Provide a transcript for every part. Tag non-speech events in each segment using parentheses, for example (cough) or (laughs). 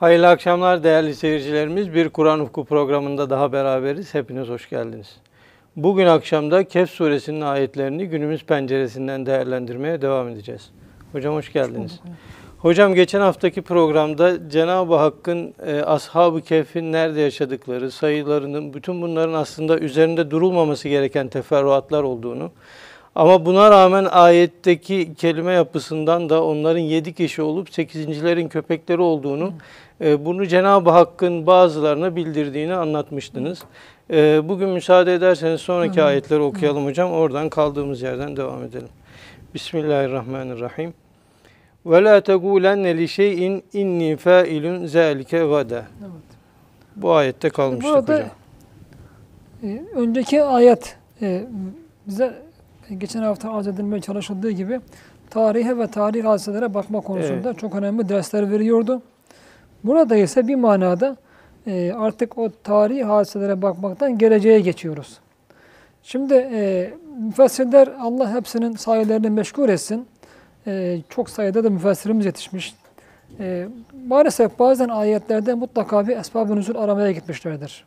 Hayırlı akşamlar değerli seyircilerimiz. Bir Kur'an Ufku programında daha beraberiz. Hepiniz hoş geldiniz. Bugün akşamda Kehf suresinin ayetlerini günümüz penceresinden değerlendirmeye devam edeceğiz. Hocam hoş geldiniz. Hocam geçen haftaki programda Cenab-ı Hakk'ın e, Ashab-ı Kehf'in nerede yaşadıkları, sayılarının, bütün bunların aslında üzerinde durulmaması gereken teferruatlar olduğunu, ama buna rağmen ayetteki kelime yapısından da onların yedi kişi olup sekizincilerin köpekleri olduğunu, bunu Cenab-ı Hakk'ın bazılarına bildirdiğini anlatmıştınız. E, bugün müsaade ederseniz sonraki ayetleri okuyalım hocam. Oradan kaldığımız yerden devam edelim. Bismillahirrahmanirrahim. Ve la tegulenne li şeyin inni failun zalike gada. Bu ayette kalmıştık Burada, hocam. e, önceki ayet e, bize geçen hafta arz edilmeye çalışıldığı gibi tarihe ve tarih hadiselere bakma konusunda çok önemli dersler veriyordu. Burada ise bir manada e, artık o tarihi hadiselere bakmaktan geleceğe geçiyoruz. Şimdi e, müfessirler Allah hepsinin sayelerini meşgul etsin. E, çok sayıda da müfessirimiz yetişmiş. E, maalesef bazen ayetlerde mutlaka bir esbab-ı nüzul aramaya gitmişlerdir.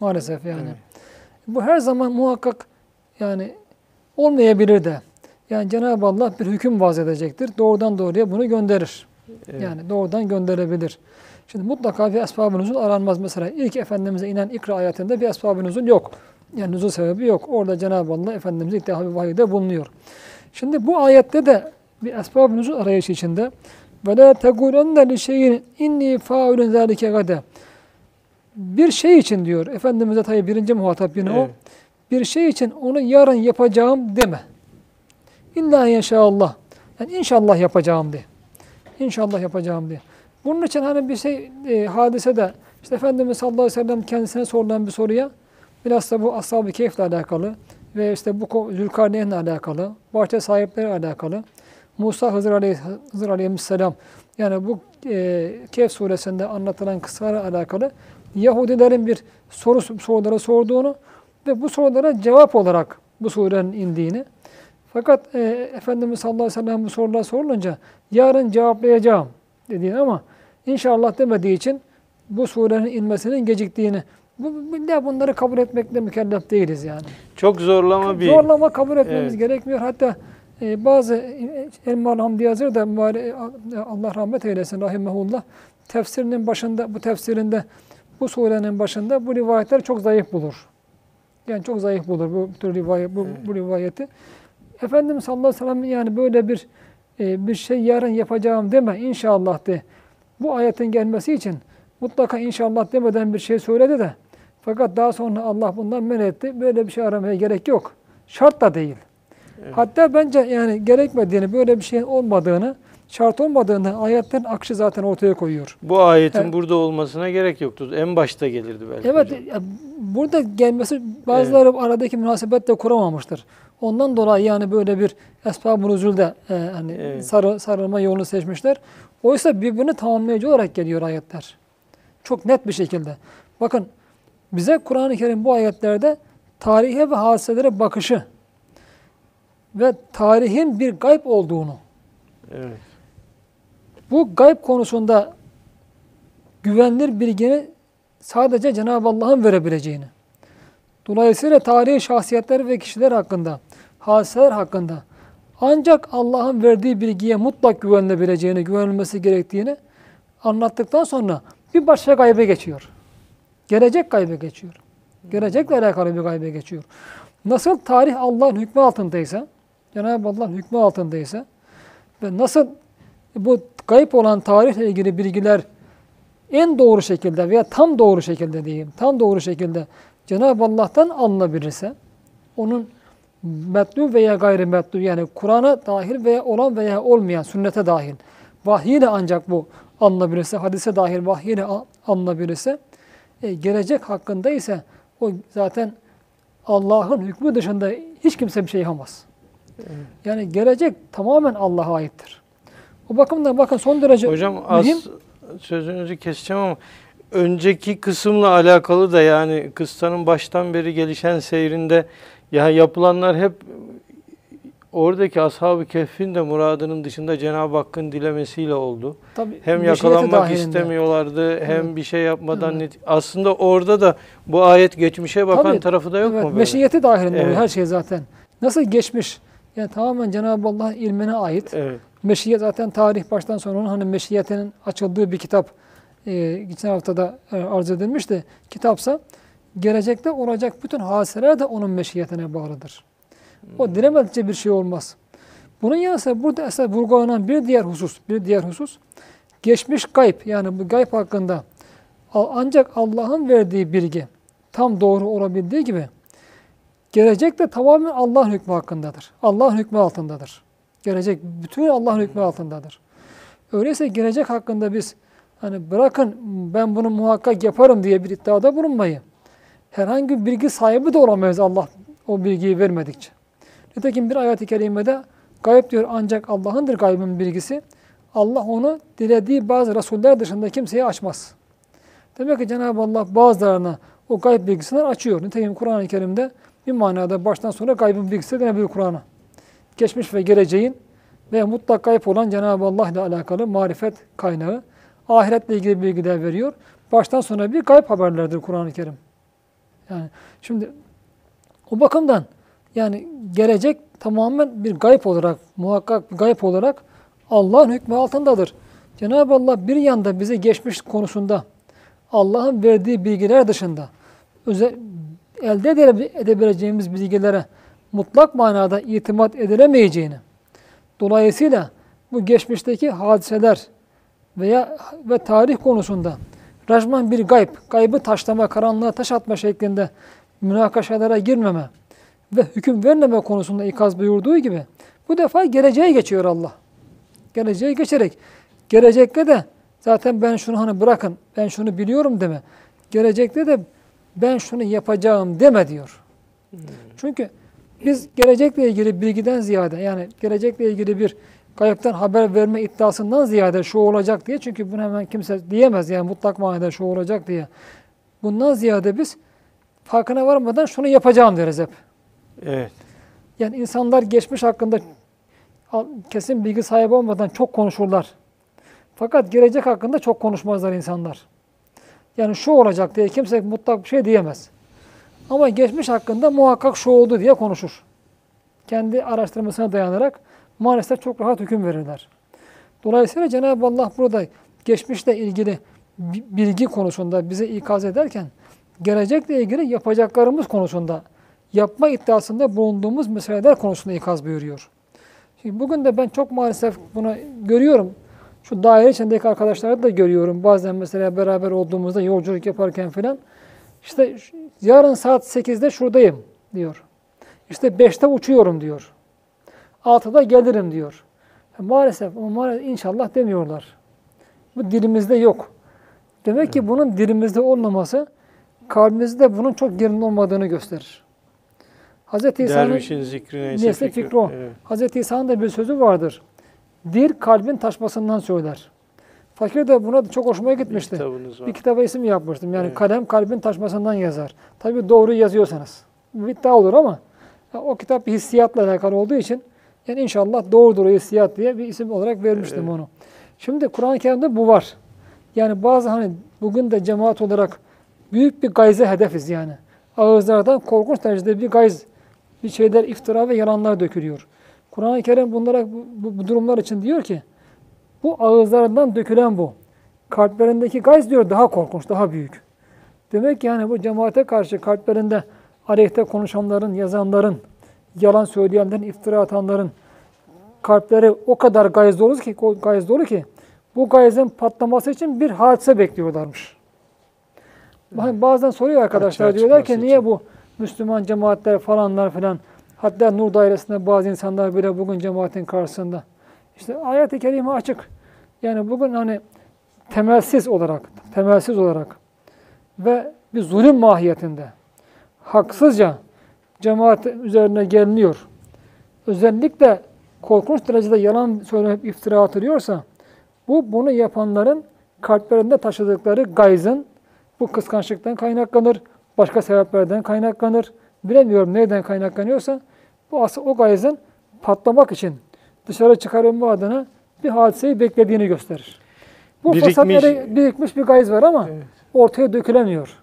Maalesef yani. Evet. Bu her zaman muhakkak yani olmayabilir de. Yani Cenab-ı Allah bir hüküm vaz edecektir. Doğrudan doğruya bunu gönderir. Evet. Yani doğrudan gönderebilir. Şimdi mutlaka bir esbab-ı nüzul aranmaz. Mesela ilk Efendimiz'e inen ikra ayetinde bir esbab-ı nüzul yok. Yani nüzul sebebi yok. Orada Cenab-ı Allah Efendimiz'e ilk defa bir vahiyde bulunuyor. Şimdi bu ayette de bir esbab-ı nüzul arayışı içinde ve la tegulenne li şeyin inni faulun zalike gade. Bir şey için diyor Efendimiz'e tabi birinci muhatap yine o. Evet. Bir şey için onu yarın yapacağım deme. İlla inşallah. Yani inşallah yapacağım de. İnşallah yapacağım de. Bunun için hani bir şey e, hadise de işte Efendimiz sallallahu aleyhi ve sellem kendisine sorulan bir soruya biraz da bu ashab-ı keyifle alakalı ve işte bu Zülkarneyn'le alakalı, bahçe sahipleri alakalı, Musa Hızır, Aleyh, Hızır aleyhisselam yani bu e, Kehf suresinde anlatılan kıssalarla alakalı Yahudilerin bir soru soruları sorduğunu ve bu sorulara cevap olarak bu surenin indiğini. Fakat e, Efendimiz sallallahu aleyhi ve sellem bu sorular sorulunca yarın cevaplayacağım dediğini ama inşallah demediği için bu surenin inmesinin geciktiğini bu, de bunları kabul etmekle mükellef değiliz yani. Çok zorlama bir Zorlama kabul etmemiz Evet. gerekmiyor. Hatta e, bazı e, Elmalı Hamdi Yazır da mübarek- Allah rahmet eylesin rahimehullah tefsirinin başında bu tefsirinde bu surenin başında bu rivayetler çok zayıf bulur. Yani çok zayıf bulur bu tür rivayet bu, bu rivayeti. Efendimiz sallallahu aleyhi ve sellem yani böyle bir e, bir şey yarın yapacağım deme inşallah de. Bu ayetin gelmesi için mutlaka inşallah demeden bir şey söyledi de fakat daha sonra Allah bundan men etti. Böyle bir şey aramaya gerek yok. Şart da değil. Hatta bence yani gerekmediğini, böyle bir şeyin olmadığını, şart olmadığını ayetlerin akışı zaten ortaya koyuyor. bu ayetin Evet. burada olmasına gerek yoktu. En başta gelirdi belki. Evet, hocam. burada gelmesi bazıları aradaki münasebet de kuramamıştır. Ondan dolayı yani böyle bir esbab-ı nüzulde e, hani Evet. sarı, sarılma yolunu seçmişler. Oysa birbirini tamamlayıcı olarak geliyor ayetler. Çok net bir şekilde. Bakın bize Kur'an-ı Kerim bu ayetlerde tarihe ve hadiselere bakışı ve tarihin bir gayb olduğunu, Evet. bu gayb konusunda güvenilir bilgini sadece Cenab-ı Allah'ın verebileceğini. Dolayısıyla tarihi şahsiyetler ve kişiler hakkında, hadiseler hakkında ancak Allah'ın verdiği bilgiye mutlak güvenilebileceğini, güvenilmesi gerektiğini anlattıktan sonra bir başka gaybe geçiyor. Gelecek gaybe geçiyor. Gelecekle alakalı bir gaybe geçiyor. Nasıl tarih Allah'ın hükmü altındaysa, Cenab-ı Allah'ın hükmü altındaysa ve nasıl bu gayb olan tarihle ilgili bilgiler en doğru şekilde veya tam doğru şekilde diyeyim, tam doğru şekilde Cenab-ı Allah'tan alınabilirse, onun metlu veya gayrimetlu yani Kur'an'a dahil veya olan veya olmayan sünnete dahil vahiy ile ancak bu alınabilirse, hadise dahil vahiy ile a- alınabilirse e, gelecek hakkında ise o zaten Allah'ın hükmü dışında hiç kimse bir şey yapamaz. Yani gelecek tamamen Allah'a aittir. O bakımdan bakın son derece Hocam az mühim. sözünüzü keseceğim ama önceki kısımla alakalı da yani kıssanın baştan beri gelişen seyrinde ya yapılanlar hep oradaki ashab-ı kehfin de muradının dışında Cenab-ı Hakk'ın dilemesiyle oldu. Tabii Hem yakalanmak istemiyorlardı hem Evet. bir şey yapmadan Evet. net- aslında orada da bu ayet geçmişe bakan Tabii. tarafı da yok Evet, mu böyle? meşiyeti dahilinde Evet. her şey zaten. Nasıl geçmiş? Yani tamamen Cenab-ı Allah ilmine ait. Evet. Meşiyet zaten tarih baştan sona onun hani meşiyetinin açıldığı bir kitap e, geçen hafta da e, arz edilmişti. Kitapsa gelecekte olacak bütün hadiseler de onun meşiyetine bağlıdır. O dilemedikçe bir şey olmaz. Bunun yanı sıra burada esas vurgulanan bir diğer husus, bir diğer husus geçmiş gayb yani bu gayb hakkında ancak Allah'ın verdiği bilgi tam doğru olabildiği gibi gelecek de tamamen Allah'ın hükmü hakkındadır. Allah'ın hükmü altındadır. Gelecek bütün Allah'ın hükmü altındadır. Öyleyse gelecek hakkında biz hani bırakın ben bunu muhakkak yaparım diye bir iddiada bulunmayı herhangi bir bilgi sahibi de olamayız Allah o bilgiyi vermedikçe. Nitekim bir ayet-i kerimede gayb diyor ancak Allah'ındır gaybın bilgisi. Allah onu dilediği bazı rasuller dışında kimseye açmaz. Demek ki Cenab-ı Allah bazılarına o gayb bilgisini açıyor. Nitekim Kur'an-ı Kerim'de bir manada baştan sona gaybın bilgisi denebilir Kur'an'a. Geçmiş ve geleceğin ve mutlak gayb olan Cenab-ı Allah ile alakalı marifet kaynağı, ahiretle ilgili bilgiler veriyor. Baştan sona bir gayb haberlerdir Kur'an-ı Kerim. Yani şimdi o bakımdan yani gelecek tamamen bir gayb olarak, muhakkak bir gayb olarak Allah'ın hükmü altındadır. Cenab-ı Allah bir yanda bize geçmiş konusunda Allah'ın verdiği bilgiler dışında özel, elde edebileceğimiz bilgilere mutlak manada itimat edilemeyeceğini, dolayısıyla bu geçmişteki hadiseler veya ve tarih konusunda rajman bir gayb, gaybı taşlama, karanlığa taş atma şeklinde münakaşalara girmeme ve hüküm vermeme konusunda ikaz buyurduğu gibi bu defa geleceğe geçiyor Allah. Geleceğe geçerek gelecekte de zaten ben şunu hani bırakın ben şunu biliyorum deme. Gelecekte de ben şunu yapacağım deme diyor. Çünkü biz gelecekle ilgili bilgiden ziyade yani gelecekle ilgili bir gayipten haber verme iddiasından ziyade şu olacak diye çünkü bunu hemen kimse diyemez yani mutlak manada şu olacak diye. Bundan ziyade biz farkına varmadan şunu yapacağım deriz hep. Evet. Yani insanlar geçmiş hakkında kesin bilgi sahibi olmadan çok konuşurlar. Fakat gelecek hakkında çok konuşmazlar insanlar. Yani şu olacak diye kimse mutlak bir şey diyemez. Ama geçmiş hakkında muhakkak şu oldu diye konuşur. Kendi araştırmasına dayanarak maalesef çok rahat hüküm verirler. Dolayısıyla Cenab-ı Allah burada geçmişle ilgili bi- bilgi konusunda bize ikaz ederken gelecekle ilgili yapacaklarımız konusunda yapma iddiasında bulunduğumuz meseleler konusunda ikaz buyuruyor. Şimdi bugün de ben çok maalesef bunu görüyorum. Şu daire içindeki arkadaşları da görüyorum. Bazen mesela beraber olduğumuzda yolculuk yaparken filan. İşte yarın saat 8'de şuradayım diyor. İşte 5'te uçuyorum diyor. 6'da gelirim diyor. Maalesef ama maalesef inşallah demiyorlar. Bu dilimizde yok. Demek ki bunun dilimizde olmaması kalbimizde bunun çok yerin olmadığını gösterir. Hz. İsa'nın neyse, neyse fikri o. Evet. Hz. İsa'nın da bir sözü vardır. Dil kalbin taşmasından söyler. Fakir de buna da çok hoşuma Bir gitmişti. var. Bir kitaba isim yapmıştım. Yani Evet. kalem kalbin taşmasından yazar. Tabii doğru yazıyorsanız. Bu iddia olur ama ya o kitap bir hissiyatla alakalı olduğu için yani inşallah doğrudur o hissiyat diye bir isim olarak vermiştim Evet. onu. Şimdi Kur'an-ı Kerim'de bu var. Yani bazı hani bugün de cemaat olarak büyük bir gayze hedefiz yani. Ağızlardan korkunç derecede bir gayz, bir şeyler iftira ve yalanlar dökülüyor. Kur'an-ı Kerim bunlara bu, bu, bu durumlar için diyor ki bu ağızlarından dökülen bu. Kalplerindeki gayz diyor daha korkunç, daha büyük. Demek ki yani bu cemaate karşı kalplerinde aleyhte konuşanların, yazanların, yalan söyleyenlerin, iftira atanların kalpleri o kadar gayz dolu ki, gayz dolu ki bu gayzın patlaması için bir hadise bekliyorlarmış. Hani Bazen soruyor arkadaşlar Açığa diyorlar ki çıkması niye için. bu Müslüman cemaatler falanlar filan hatta Nur dairesinde bazı insanlar bile bugün cemaatin karşısında. İşte ayet-i kerime açık. Yani bugün hani temelsiz olarak, temelsiz olarak ve bir zulüm mahiyetinde haksızca cemaat üzerine geliniyor. Özellikle korkunç derecede yalan söyleyip iftira atılıyorsa bu bunu yapanların kalplerinde taşıdıkları gayzın bu kıskançlıktan kaynaklanır, başka sebeplerden kaynaklanır. Bilemiyorum nereden kaynaklanıyorsa bu asıl o gayzın patlamak için dışarı çıkarılma adına bir hadiseyi beklediğini gösterir. Bu Birikmiş- fırsatları birikmiş bir gayz var ama Evet. ortaya dökülemiyor.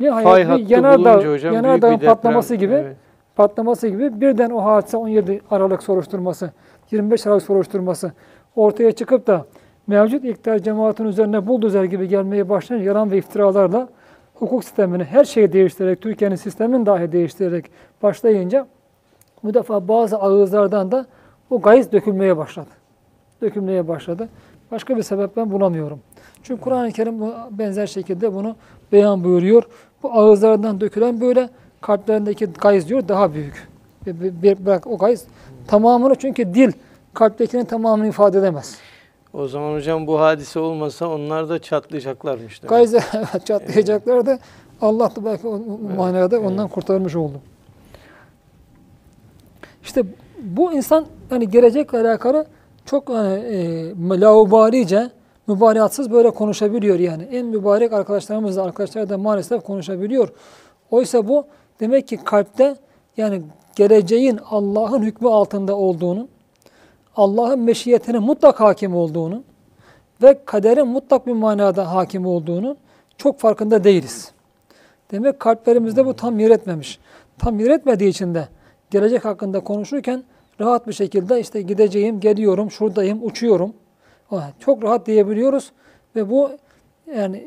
Nihayet Fay bir yanardağ, hocam yanardağın patlaması gibi Evet. patlaması gibi birden o hadise 17 Aralık soruşturması, 25 Aralık soruşturması ortaya çıkıp da mevcut iktidar cemaatin üzerine buldozer gibi gelmeye başlayan yalan ve iftiralarla hukuk sistemini her şeyi değiştirerek, Türkiye'nin sistemini dahi değiştirerek başlayınca bu defa bazı ağızlardan da o gayz dökülmeye başladı. Dökülmeye başladı. Başka bir sebep ben bulamıyorum. Çünkü Kur'an-ı Kerim bu benzer şekilde bunu beyan buyuruyor. Bu ağızlardan dökülen böyle kalplerindeki gayz diyor daha büyük. Bir, bir- bırak o gayz tamamını çünkü dil kalptekinin tamamını ifade edemez. O zaman hocam bu hadise olmasa onlar da çatlayacaklarmış. demek. Gayze (laughs) evet, çatlayacaklar da Allah da belki o manada ondan kurtarmış oldu. İşte bu insan hani gelecekle alakalı çok hani, e, laubalice, mübareatsız böyle konuşabiliyor yani. En mübarek arkadaşlarımız da arkadaşlar da maalesef konuşabiliyor. Oysa bu demek ki kalpte yani geleceğin Allah'ın hükmü altında olduğunu, Allah'ın meşiyetine mutlak hakim olduğunu ve kaderin mutlak bir manada hakim olduğunu çok farkında değiliz. Demek kalplerimizde bu tam yer etmemiş. Tam yer etmediği için de gelecek hakkında konuşurken rahat bir şekilde işte gideceğim, geliyorum, şuradayım, uçuyorum. Çok rahat diyebiliyoruz ve bu yani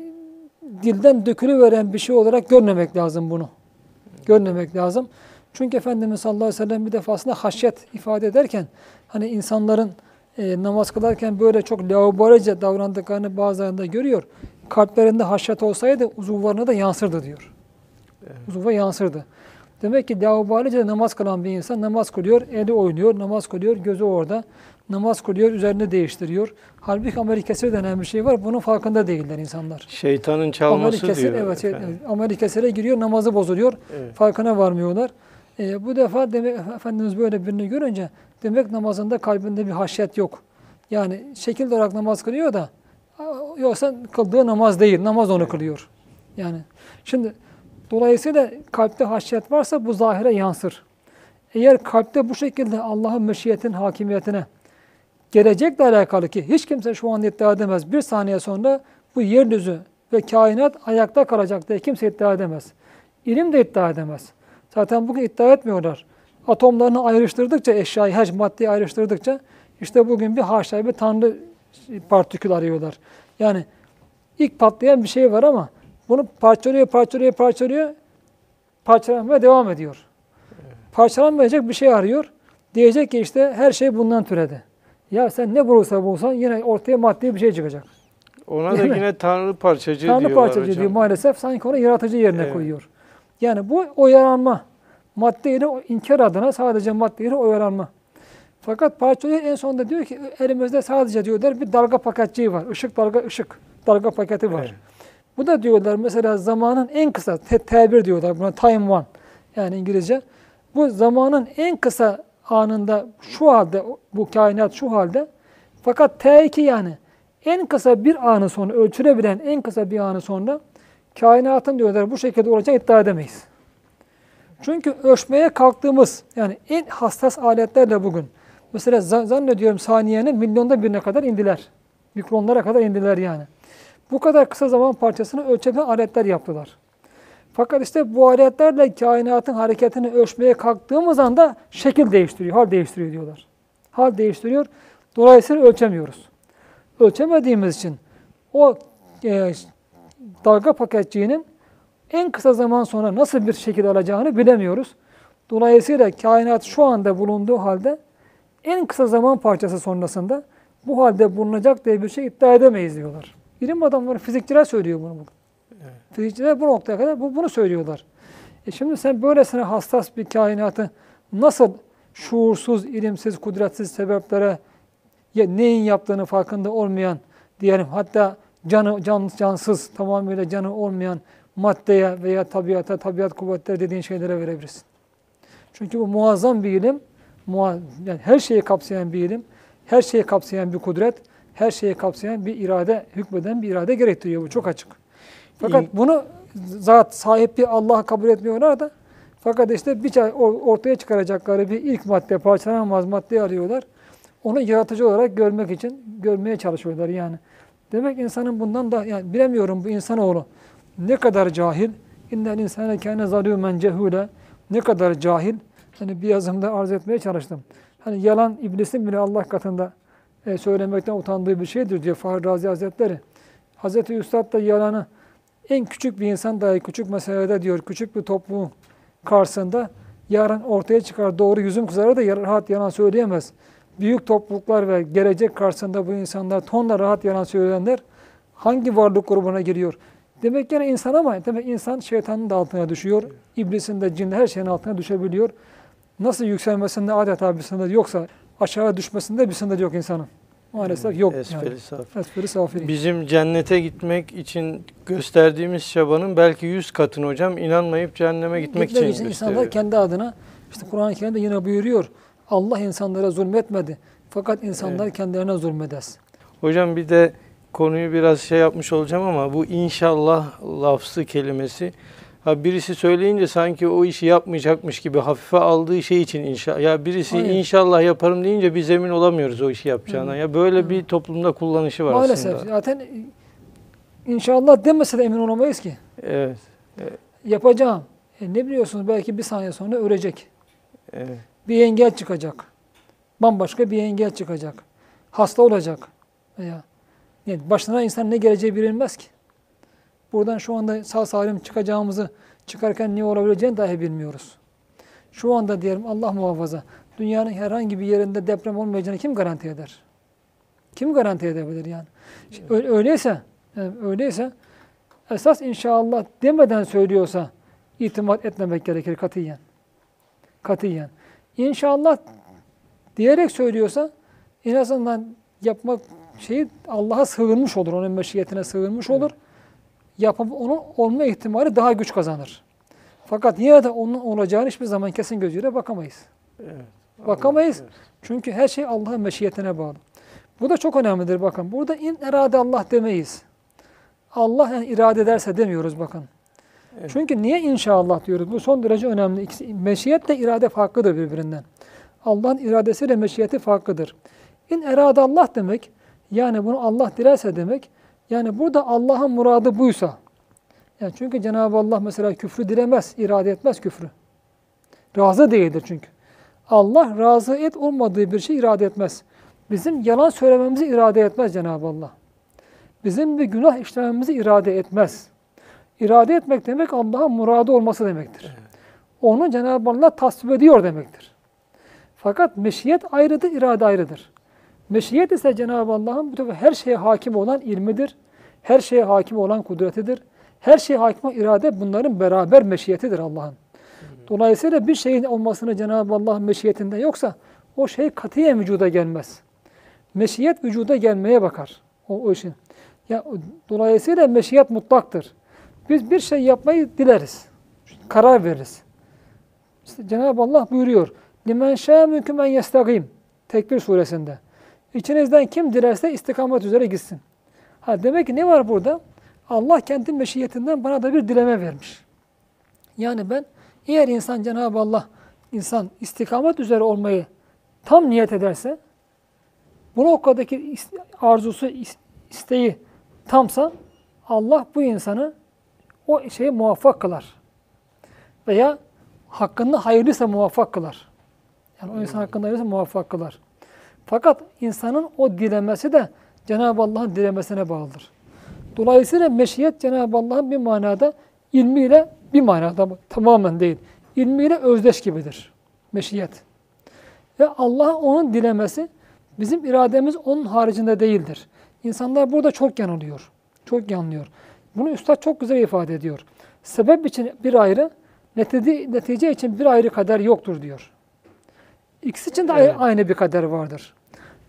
dilden dökülüveren bir şey olarak görmemek lazım bunu. Görmemek lazım. Çünkü Efendimiz sallallahu aleyhi ve sellem bir defasında haşyet ifade ederken hani insanların e, namaz kılarken böyle çok laubalice davrandıklarını bazılarında görüyor. Kalplerinde haşyet olsaydı uzuvlarına da yansırdı diyor. Uzuva yansırdı. Demek ki laubalice namaz kılan bir insan namaz kılıyor, eli oynuyor, namaz kılıyor, gözü orada. Namaz kılıyor, üzerine değiştiriyor. Halbuki amel kesir denen bir şey var. Bunun farkında değiller insanlar. Şeytanın Amel çalması kesir, diyor. evet, efendim. amel kesire giriyor, namazı bozuluyor. Evet. Farkına varmıyorlar. E, bu defa demek Efendimiz böyle birini görünce demek namazında kalbinde bir haşyet yok. Yani şekil olarak namaz kılıyor da yoksa kıldığı namaz değil. Namaz onu kılıyor. Yani şimdi dolayısıyla kalpte haşyet varsa bu zahire yansır. Eğer kalpte bu şekilde Allah'ın meşiyetin hakimiyetine gelecekle alakalı ki hiç kimse şu an iddia edemez. Bir saniye sonra bu yeryüzü ve kainat ayakta kalacak diye kimse iddia edemez. İlim de iddia edemez. Zaten bugün iddia etmiyorlar. Atomlarını ayrıştırdıkça, eşyayı, her maddeyi ayrıştırdıkça işte bugün bir haşa bir tanrı partikül arıyorlar. Yani ilk patlayan bir şey var ama bunu parçalıyor, parçalıyor, parçalıyor, parçalanmaya devam ediyor. Parçalanmayacak bir şey arıyor. Diyecek ki işte her şey bundan türedi. Ya sen ne bulursa bulsan yine ortaya maddi bir şey çıkacak. Ona da Değil mi? yine tanrı parçacı Tanrı diyorlar parçacı hocam. diyor maalesef sanki onu yaratıcı yerine Evet. koyuyor. Yani bu oyalanma. Maddeyle inkar adına sadece maddeyle oyalanma. Fakat parçalıyor en sonunda diyor ki elimizde sadece diyorlar bir dalga paketçiği var. Işık dalga ışık dalga paketi var. Evet. Bu da diyorlar mesela zamanın en kısa te- T1 diyorlar buna time one yani İngilizce. Bu zamanın en kısa anında şu halde bu kainat şu halde fakat T2 yani en kısa bir anı sonra ölçülebilen en kısa bir anı sonra kainatın diyorlar bu şekilde olacak iddia edemeyiz. Çünkü ölçmeye kalktığımız yani en hassas aletlerle bugün mesela za- zannediyorum saniyenin milyonda birine kadar indiler. Mikronlara kadar indiler yani. Bu kadar kısa zaman parçasını ölçebilen aletler yaptılar. Fakat işte bu aletlerle kainatın hareketini ölçmeye kalktığımız anda şekil değiştiriyor, hal değiştiriyor diyorlar. Hal değiştiriyor. Dolayısıyla ölçemiyoruz. Ölçemediğimiz için o e, dalga paketçiğinin en kısa zaman sonra nasıl bir şekil alacağını bilemiyoruz. Dolayısıyla kainat şu anda bulunduğu halde en kısa zaman parçası sonrasında bu halde bulunacak diye bir şey iddia edemeyiz diyorlar. Bilim adamları, fizikçiler söylüyor bunu. bugün. Fizikçiler bu noktaya kadar bu, bunu söylüyorlar. E şimdi sen böylesine hassas bir kainatı nasıl şuursuz, ilimsiz, kudretsiz sebeplere ya neyin yaptığını farkında olmayan diyelim hatta canı can, cansız tamamıyla canı olmayan maddeye veya tabiata, tabiat kuvvetleri dediğin şeylere verebilirsin. Çünkü bu muazzam bir ilim, mua- yani her şeyi kapsayan bir ilim, her şeyi kapsayan bir kudret, her şeyi kapsayan bir irade, hükmeden bir irade gerektiriyor. Bu çok açık. Fakat İyi. bunu zat sahip bir Allah kabul etmiyorlar da Fakat işte bir ortaya çıkaracakları bir ilk madde, parçalanamaz madde arıyorlar. Onu yaratıcı olarak görmek için görmeye çalışıyorlar yani. Demek insanın bundan da yani bilemiyorum bu insanoğlu ne kadar cahil. İnnel insane kâne zalûmen cehûle. Ne kadar cahil. Hani bir yazımda arz etmeye çalıştım. Hani yalan iblisin bile Allah katında e, söylemekten utandığı bir şeydir diyor Fahri Razi Hazretleri. Hazreti Üstad da yalanı en küçük bir insan dahi küçük meselede diyor, küçük bir topluluğun karşısında yarın ortaya çıkar doğru yüzüm kızarır da rahat yalan söyleyemez. Büyük topluluklar ve gelecek karşısında bu insanlar tonla rahat yalan söyleyenler hangi varlık grubuna giriyor? Demek gene insan ama demek insan şeytanın da altına düşüyor. İblisin de cin her şeyin altına düşebiliyor. Nasıl yükselmesinde adeta bir sınır yoksa aşağı düşmesinde bir sınır yok insanın. Maalesef yok. Esferi yani. Esferi safiri. Bizim cennete gitmek için gösterdiğimiz çabanın belki yüz katını hocam inanmayıp cehenneme gitmek, için, insanlar gösteriyor. kendi adına işte Kur'an-ı Kerim'de yine buyuruyor. Allah insanlara zulmetmedi. Fakat insanlar kendilerine zulmeder. Hocam bir de konuyu biraz şey yapmış olacağım ama bu inşallah lafzı kelimesi ha birisi söyleyince sanki o işi yapmayacakmış gibi hafife aldığı şey için inşallah ya birisi Hayır. inşallah yaparım deyince biz emin olamıyoruz o işi yapacağına. Hı. Ya böyle bir toplumda kullanışı var Maalesef aslında. zaten inşallah demese de emin olamayız ki. Evet. Yapacağım. E ne biliyorsunuz belki bir saniye sonra ölecek. Evet. Bir engel çıkacak. Bambaşka bir engel çıkacak. Hasta olacak. Veya yani başına insan ne geleceği bilinmez ki. Buradan şu anda sağ salim çıkacağımızı çıkarken ne olabileceğini dahi bilmiyoruz. Şu anda diyelim Allah muhafaza dünyanın herhangi bir yerinde deprem olmayacağını kim garanti eder? Kim garanti edebilir yani? Öyle- öyleyse, yani öyleyse esas inşallah demeden söylüyorsa itimat etmemek gerekir katiyen. Katiyen. İnşallah diyerek söylüyorsa en azından yapmak şeyi Allah'a sığınmış olur. Onun meşiyetine sığınmış olur. Yapıp onun olma ihtimali daha güç kazanır. Fakat yine de onun olacağını hiçbir zaman kesin gözüyle bakamayız. Evet. Bakamayız. Evet. Çünkü her şey Allah'ın meşiyetine bağlı. Bu da çok önemlidir bakın. Burada in erade Allah demeyiz. Allah yani irade ederse demiyoruz bakın. Evet. Çünkü niye inşallah diyoruz? Bu son derece önemli. İkisi, meşiyetle irade farklıdır birbirinden. Allah'ın iradesiyle meşiyeti farklıdır. İn erade Allah demek, yani bunu Allah dilerse demek, yani burada Allah'ın muradı buysa, yani çünkü Cenab-ı Allah mesela küfrü dilemez, irade etmez küfrü. Razı değildir çünkü. Allah razı et olmadığı bir şey irade etmez. Bizim yalan söylememizi irade etmez Cenab-ı Allah. Bizim bir günah işlememizi irade etmez. İrade etmek demek Allah'ın muradı olması demektir. Onu Cenab-ı Allah tasvip ediyor demektir. Fakat meşiyet ayrıdır, irade ayrıdır. Meşiyet ise Cenab-ı Allah'ın bu defa her şeye hakim olan ilmidir. Her şeye hakim olan kudretidir. Her şeye hakim olan irade bunların beraber meşiyetidir Allah'ın. Dolayısıyla bir şeyin olmasını Cenab-ı Allah'ın meşiyetinde yoksa o şey katiyen vücuda gelmez. Meşiyet vücuda gelmeye bakar o, o işin. Ya, dolayısıyla meşiyet mutlaktır. Biz bir şey yapmayı dileriz. Karar veririz. İşte Cenab-ı Allah buyuruyor. Limen şâ mümkün men yestagîm. Tekbir suresinde. İçinizden kim dilerse istikamet üzere gitsin. Ha demek ki ne var burada? Allah kendi meşiyetinden bana da bir dileme vermiş. Yani ben eğer insan Cenab-ı Allah insan istikamet üzere olmayı tam niyet ederse bu noktadaki arzusu, is- isteği tamsa Allah bu insanı o şeye muvaffak kılar. Veya hakkında hayırlıysa muvaffak kılar. Yani o insan hakkında hayırlıysa muvaffak kılar. Fakat insanın o dilemesi de Cenab-ı Allah'ın dilemesine bağlıdır. Dolayısıyla meşiyet Cenab-ı Allah'ın bir manada ilmiyle bir manada tamamen değil. ilmiyle özdeş gibidir. Meşiyet. Ve Allah onun dilemesi bizim irademiz onun haricinde değildir. İnsanlar burada çok yanılıyor. Çok yanılıyor. Bunu Üstad çok güzel ifade ediyor. Sebep için bir ayrı, netice, netice için bir ayrı kader yoktur diyor. İkisi için de Evet. aynı bir kader vardır.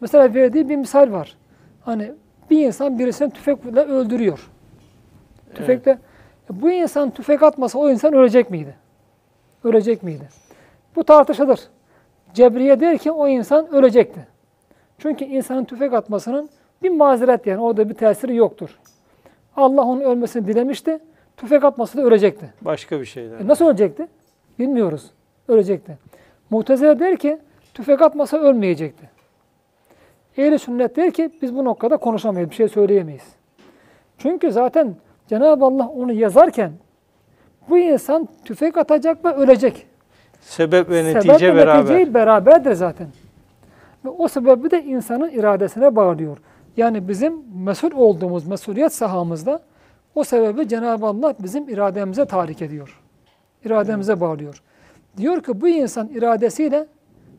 Mesela verdiği bir misal var. Hani bir insan birisini tüfekle öldürüyor. Tüfekle. E, Bu insan tüfek atmasa o insan ölecek miydi? Ölecek miydi? Bu tartışılır. Cebriye der ki o insan ölecekti. Çünkü insanın tüfek atmasının bir mazeret yani orada bir tesiri yoktur. Allah onun ölmesini dilemişti. Tüfek atması da ölecekti. Başka bir şeyler. E nasıl ölecekti? Bilmiyoruz. Ölecekti. Mu'tezile der ki tüfek atmasa ölmeyecekti. Ehli sünnet der ki biz bu noktada konuşamayız, bir şey söyleyemeyiz. Çünkü zaten Cenab-ı Allah onu yazarken bu insan tüfek atacak ve ölecek. Sebep ve netice Sebep ve beraber. beraberdir zaten. Ve o sebebi de insanın iradesine bağlıyor. Yani bizim mesul olduğumuz mesuliyet sahamızda o sebebi Cenab-ı Allah bizim irademize tahrik ediyor. İrademize bağlıyor. Diyor ki bu insan iradesiyle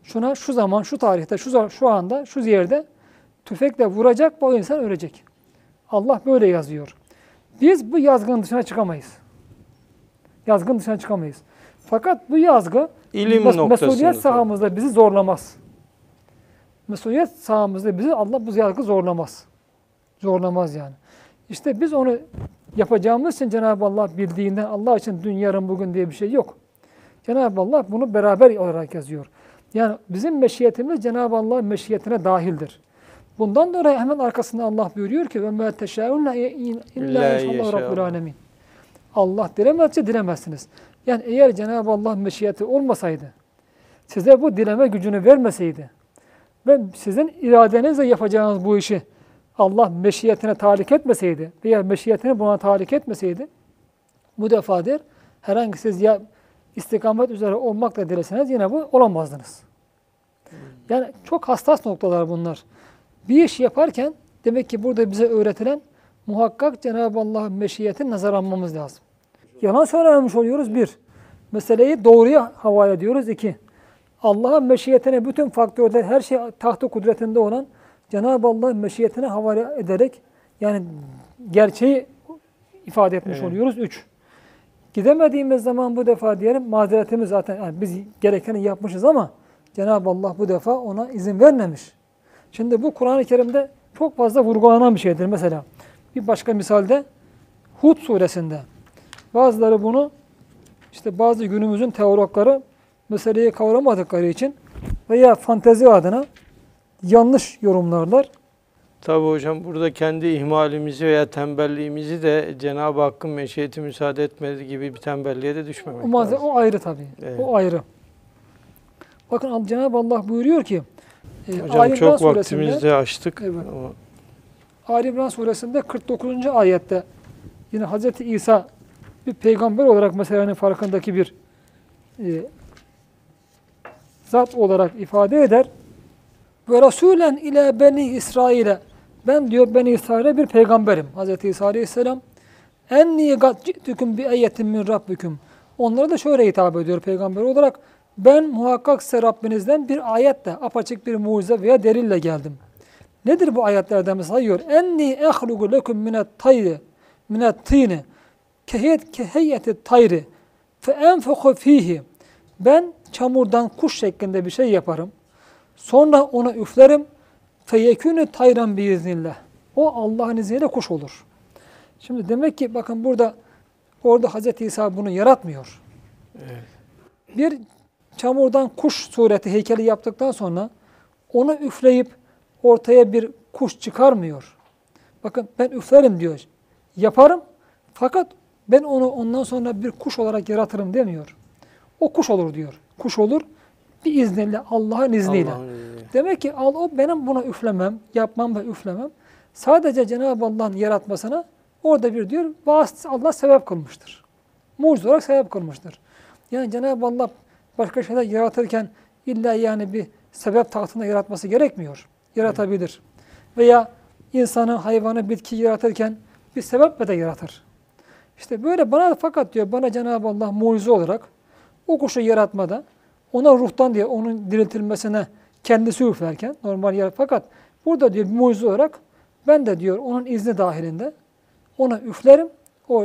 şuna şu zaman, şu tarihte, şu, şu anda, şu yerde tüfekle vuracak, bu insan ölecek. Allah böyle yazıyor. Biz bu yazgının dışına çıkamayız. Yazgının dışına çıkamayız. Fakat bu yazgı İlim mes- mesuliyet sahamızda bizi zorlamaz. Mesuliyet sahamızda bizi Allah bu yazgı zorlamaz. Zorlamaz yani. İşte biz onu yapacağımız için Cenab-ı Allah bildiğinden Allah için dün yarın bugün diye bir şey yok. Cenab-ı Allah bunu beraber olarak yazıyor. Yani bizim meşiyetimiz Cenab-ı Allah'ın meşiyetine dahildir. Bundan dolayı hemen arkasında Allah buyuruyor ki ve mâ teşâûnne illa inşallah rabbul alemin. Allah dilemezse dilemezsiniz. Yani eğer Cenab-ı Allah meşiyeti olmasaydı, size bu dileme gücünü vermeseydi ve sizin iradenizle yapacağınız bu işi Allah meşiyetine tahrik etmeseydi veya meşiyetini buna tahrik etmeseydi bu defa der herhangi siz ya istikamet üzere olmakla dileseniz yine bu olamazdınız. Yani çok hassas noktalar bunlar. Bir iş yaparken demek ki burada bize öğretilen muhakkak Cenab-ı Allah'ın meşiyetini nazar almamız lazım. Yalan söylememiş oluyoruz bir. Meseleyi doğruya havale ediyoruz iki. Allah'ın meşiyetine bütün faktörler her şey tahtı kudretinde olan Cenab-ı Allah'ın meşiyetine havale ederek yani gerçeği ifade etmiş Evet. oluyoruz. Üç. Gidemediğimiz zaman bu defa diyelim mazeretimiz zaten yani biz gerekeni yapmışız ama Cenab-ı Allah bu defa ona izin vermemiş. Şimdi bu Kur'an-ı Kerim'de çok fazla vurgulanan bir şeydir. Mesela bir başka misalde Hud suresinde bazıları bunu işte bazı günümüzün teologları meseleyi kavramadıkları için veya fantezi adına yanlış yorumlarlar. Tabi hocam burada kendi ihmalimizi veya tembelliğimizi de Cenab-ı Hakk'ın meşiyeti müsaade etmediği gibi bir tembelliğe de düşmemek O, lazım. o ayrı tabii. Evet. O ayrı. Bakın Cenab-ı Allah buyuruyor ki e, Hocam Ali çok vaktimizi açtık. Evet. Ama Ali İmran suresinde 49. ayette yine Hz. İsa bir peygamber olarak meselenin farkındaki bir e, zat olarak ifade eder. Ve Resulen ile beni İsrail'e ben diyor beni İsrail'e bir peygamberim. Hz. İsa Aleyhisselam enni gat ci'tüküm bi eyetin min rabbikum. Onlara da şöyle hitap ediyor peygamber olarak. Ben muhakkak size Rabbinizden bir ayetle, apaçık bir mucize veya delille geldim. Nedir bu ayetlerden diyor? Enni ehlugu lekum minet tayri minet tini kehiyet keheyyeti tayri fe enfeku fihi ben çamurdan kuş şeklinde bir şey yaparım. Sonra onu üflerim. Feyekûnü tayran biiznillah. O Allah'ın izniyle kuş olur. Şimdi demek ki bakın burada orada Hz. İsa bunu yaratmıyor. Evet. Bir çamurdan kuş sureti heykeli yaptıktan sonra onu üfleyip ortaya bir kuş çıkarmıyor. Bakın ben üflerim diyor. Yaparım fakat ben onu ondan sonra bir kuş olarak yaratırım demiyor. O kuş olur diyor. Kuş olur bir izniyle Allah'ın izniyle. İzniyle. Demek ki al o benim buna üflemem, yapmam ve üflemem sadece Cenab-ı Allah'ın yaratmasına orada bir diyor vasıt Allah sebep kılmıştır. Mucize olarak sebep kılmıştır. Yani Cenab-ı Allah başka şeyler yaratırken illa yani bir sebep tahtında yaratması gerekmiyor. Yaratabilir. Veya insanı, hayvanı, bitki yaratırken bir sebeple de yaratır. İşte böyle bana fakat diyor bana Cenab-ı Allah mucize olarak o kuşu yaratmada ona ruhtan diye onun diriltilmesine kendisi üflerken normal yer fakat burada diyor bir mucize olarak ben de diyor onun izni dahilinde ona üflerim. O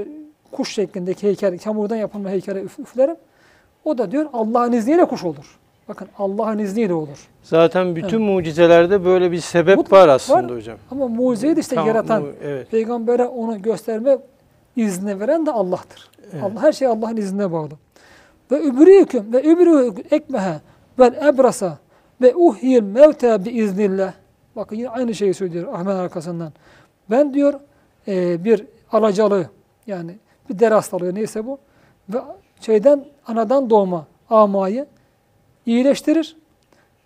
kuş şeklindeki heykel, çamurdan yapılma heykele üf- üflerim. O da diyor Allah'ın izniyle kuş olur. Bakın Allah'ın izniyle olur. Zaten bütün mucizelerde böyle bir sebep Mut- var aslında var. hocam. Ama mucizeyi de işte Tamam, yaratan, bu- evet. peygambere onu gösterme izni veren de Allah'tır. Evet. Allah her şey Allah'ın iznine bağlı. Ve übriyüküm ve übriyü ekmehe vel ebrasa ve uhyil mevte bi iznillah. Bakın yine aynı şeyi söylüyor Ahmet arkasından. Ben diyor e, bir alacalı yani bir deri hastalığı neyse bu ve şeyden anadan doğma amayı iyileştirir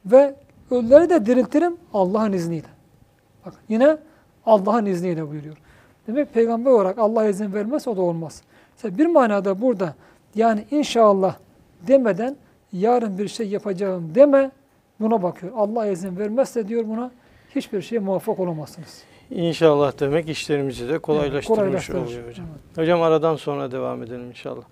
ve ölüleri de diriltirim Allah'ın izniyle. Bak yine Allah'ın izniyle buyuruyor. Demek peygamber olarak Allah izin vermezse o da olmaz. Mesela bir manada burada yani inşallah demeden yarın bir şey yapacağım deme buna bakıyor. Allah izin vermezse diyor buna hiçbir şeye muvaffak olamazsınız. İnşallah demek işlerimizi de kolaylaştırmış Kolaylaştırır. oluyor hocam. Evet. Hocam aradan sonra devam edelim inşallah.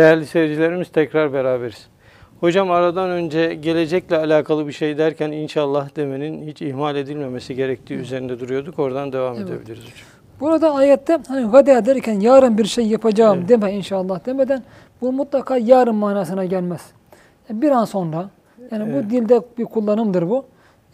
Değerli seyircilerimiz tekrar beraberiz. Hocam aradan önce gelecekle alakalı bir şey derken inşallah demenin hiç ihmal edilmemesi gerektiği üzerinde duruyorduk. Oradan devam Evet. edebiliriz hocam. Burada ayette hani veda derken yarın bir şey yapacağım Evet. deme inşallah demeden bu mutlaka yarın manasına gelmez. Yani bir an sonra yani Evet. bu dilde bir kullanımdır bu.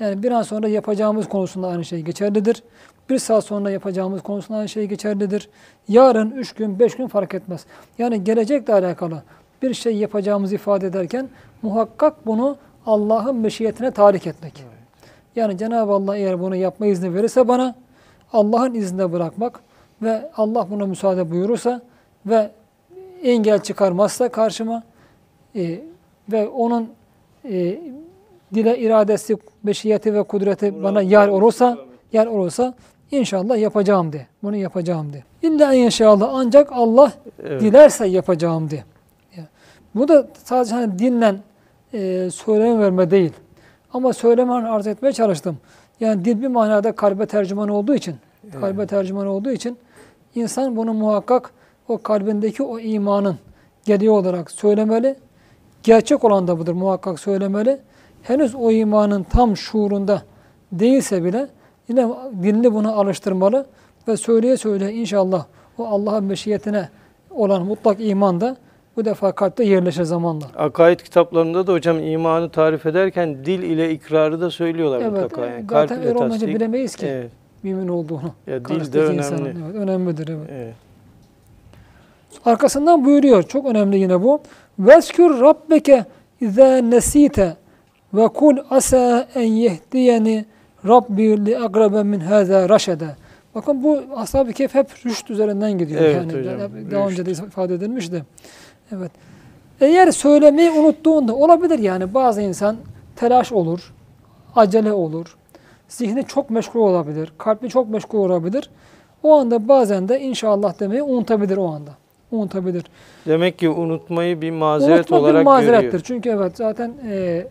Yani bir an sonra yapacağımız konusunda aynı şey geçerlidir. Bir saat sonra yapacağımız konusunda aynı şey geçerlidir. Yarın, üç gün, beş gün fark etmez. Yani gelecekle alakalı bir şey yapacağımızı ifade ederken muhakkak bunu Allah'ın meşiyetine tahrik etmek. Yani Cenab-ı Allah eğer bunu yapma izni verirse bana Allah'ın izninde bırakmak ve Allah buna müsaade buyurursa ve engel çıkarmazsa karşıma e, ve onun e, dile iradesi, meşiyeti ve kudreti bana yar olursa, yar olursa inşallah yapacağım de. Bunu yapacağım de. İlla inşallah ancak Allah Evet. dilerse yapacağım de. Bu da sadece hani dinle e, söyleme verme değil. Ama söyleme arz etmeye çalıştım. Yani dil bir manada kalbe tercüman olduğu için, kalbe tercüman olduğu için insan bunu muhakkak o kalbindeki o imanın geriye olarak söylemeli. Gerçek olan da budur muhakkak söylemeli. Henüz o imanın tam şuurunda değilse bile yine dilini buna alıştırmalı ve söyleye söyleye inşallah o Allah'ın meşiyetine olan mutlak iman da bu defa kalpte yerleşir zamanla. Akaid kitaplarında da hocam imanı tarif ederken dil ile ikrarı da söylüyorlar Evet, mutlaka. Yani. zaten Kalp öyle olmayınca bilemeyiz ki Evet, mümin olduğunu. Ya dil de önemli. insanın, evet, önemlidir evet. evet. Arkasından buyuruyor. Çok önemli yine bu. Veskür rabbeke izâ nesite ve kul asa en yehdiyeni Rabbi li agrabe min hâzâ raşede. Bakın bu ashab-ı kehf hep rüşt üzerinden gidiyor. Evet yani hocam, Daha- daha rüşt. önce de ifade edilmişti. Evet. Eğer söylemeyi unuttuğunda olabilir yani bazı insan telaş olur, acele olur, zihni çok meşgul olabilir, kalbi çok meşgul olabilir. O anda bazen de inşallah demeyi unutabilir o anda. Unutabilir. Demek ki unutmayı bir mazeret Unutmak olarak bir mazerettir. görüyor. Çünkü evet zaten e,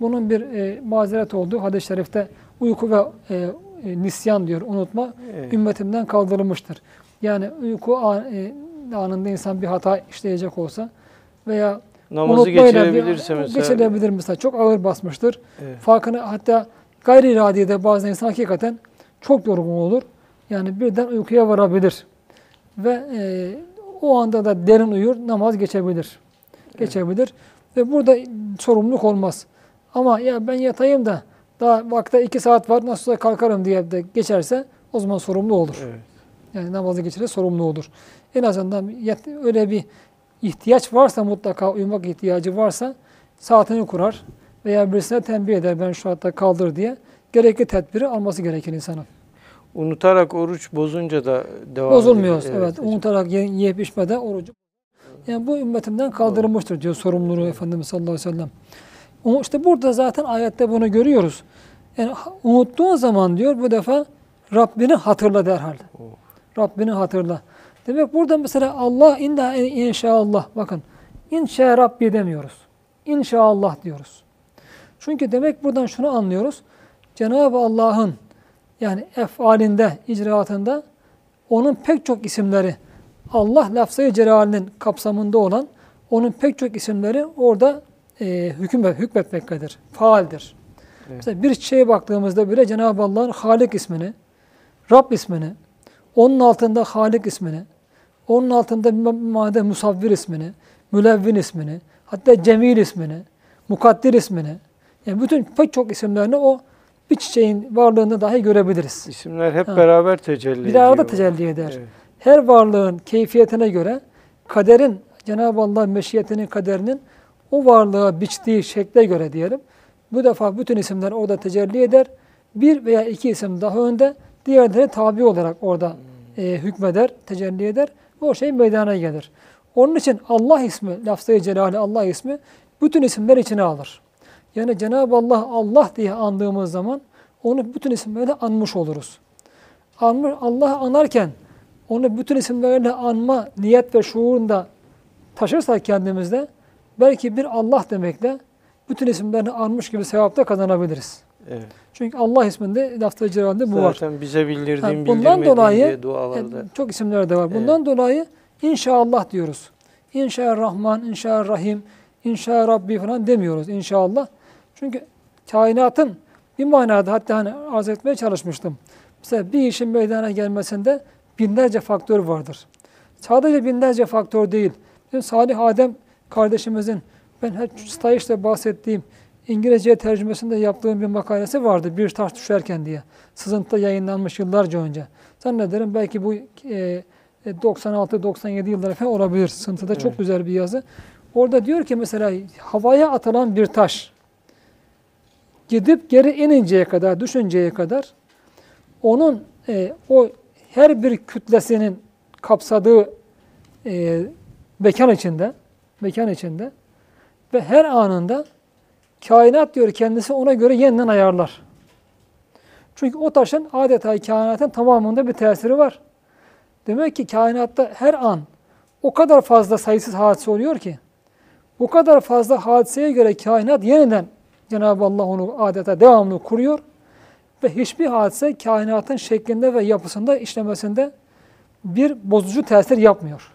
bunun bir e, mazeret olduğu hadis-i şerifte uyku ve e, e, nisyan diyor unutma Evet. ümmetimden kaldırılmıştır. Yani uyku an- e, anında insan bir hata işleyecek olsa veya Namazı unutmayla bir- geçirebilirse mesela. geçirebilir mesela çok ağır basmıştır. Evet. Farkını hatta gayri iradi de bazen insan hakikaten çok yorgun olur. Yani birden uykuya varabilir. Ve e, o anda da derin uyur, namaz geçebilir. Geçebilir. Ve burada sorumluluk olmaz. Ama ya ben yatayım da daha vakte iki saat var nasıl olsa kalkarım diye de geçerse o zaman sorumlu olur. Evet. Yani namazı geçirir sorumlu olur. En azından öyle bir ihtiyaç varsa mutlaka uyumak ihtiyacı varsa saatini kurar veya birisine tembih eder ben şu hatta kaldır diye gerekli tedbiri alması gerekir insanın. Unutarak oruç bozunca da devam Bozulmuyor. ediyor. Evet. hocam. Unutarak yiyip içmeden orucu. Yani bu ümmetimden kaldırılmıştır diyor sorumluluğu Efendimiz sallallahu aleyhi ve sellem. O işte burada zaten ayette bunu görüyoruz. Yani unuttuğun zaman diyor bu defa Rabbini hatırla derhal. Rabbini hatırla. Demek burada mesela Allah inda inşallah bakın inşa Rabbi demiyoruz. İnşallah diyoruz. Çünkü demek buradan şunu anlıyoruz. Cenab-ı Allah'ın yani efalinde, icraatında onun pek çok isimleri Allah lafzayı celalinin kapsamında olan onun pek çok isimleri orada e, hüküm hükmetmektedir. Faaldir. Evet. Mesela bir şeye baktığımızda bile Cenab-ı Allah'ın Halik ismini, Rab ismini, onun altında Halik ismini, onun altında bir madde Musavvir ismini, Mülevvin ismini, hatta Cemil ismini, Mukaddir ismini, yani bütün pek çok isimlerini o bir çiçeğin varlığında dahi görebiliriz. İsimler hep Ha. beraber tecelli Bir ediyor. arada tecelli eder. Evet. Her varlığın keyfiyetine göre kaderin, Cenab-ı Allah meşiyetinin kaderinin o varlığa biçtiği şekle göre diyelim. Bu defa bütün isimler orada tecelli eder. Bir veya iki isim daha önde, diğerleri tabi olarak orada e, hükmeder, tecelli eder. O şey meydana gelir. Onun için Allah ismi, lafzayı celali Allah ismi bütün isimler içine alır. Yani Cenab-ı Allah Allah diye andığımız zaman onu bütün isimlerle anmış oluruz. Allah'ı anarken onu bütün isimlerle anma niyet ve şuurunda taşırsak kendimizde belki bir Allah demekle bütün isimlerini anmış gibi sevapta kazanabiliriz. Evet. Çünkü Allah isminde lafzı celalde bu var. Zaten bize bildirdiğin, Ha, bundan dolayı diye dualarda. e, çok isimler de var. Bundan dolayı inşallah diyoruz. İnşallah inşallah inşa Rabbi falan demiyoruz inşallah. Çünkü kainatın bir manada hatta hani arz etmeye çalışmıştım. Mesela bir işin meydana gelmesinde binlerce faktör vardır. Sadece binlerce faktör değil. Bizim Salih Adem kardeşimizin ben hep Stayiş'te bahsettiğim İngilizce tercümesinde yaptığım bir makalesi vardı. Bir taş düşerken diye. Sızıntıda yayınlanmış yıllarca önce. Zannederim belki bu e, 96-97 yılları falan olabilir. Sıntıda çok Evet. güzel bir yazı. Orada diyor ki mesela havaya atılan bir taş gidip geri ininceye kadar, düşünceye kadar onun e, o her bir kütlesinin kapsadığı e, mekan içinde, mekan içinde ve her anında kainat diyor kendisi ona göre yeniden ayarlar. Çünkü o taşın adeta kainatın tamamında bir tesiri var. Demek ki kainatta her an o kadar fazla sayısız hadise oluyor ki bu kadar fazla hadiseye göre kainat yeniden Cenab-ı Allah onu adeta devamlı kuruyor ve hiçbir hadise kainatın şeklinde ve yapısında işlemesinde bir bozucu tesir yapmıyor.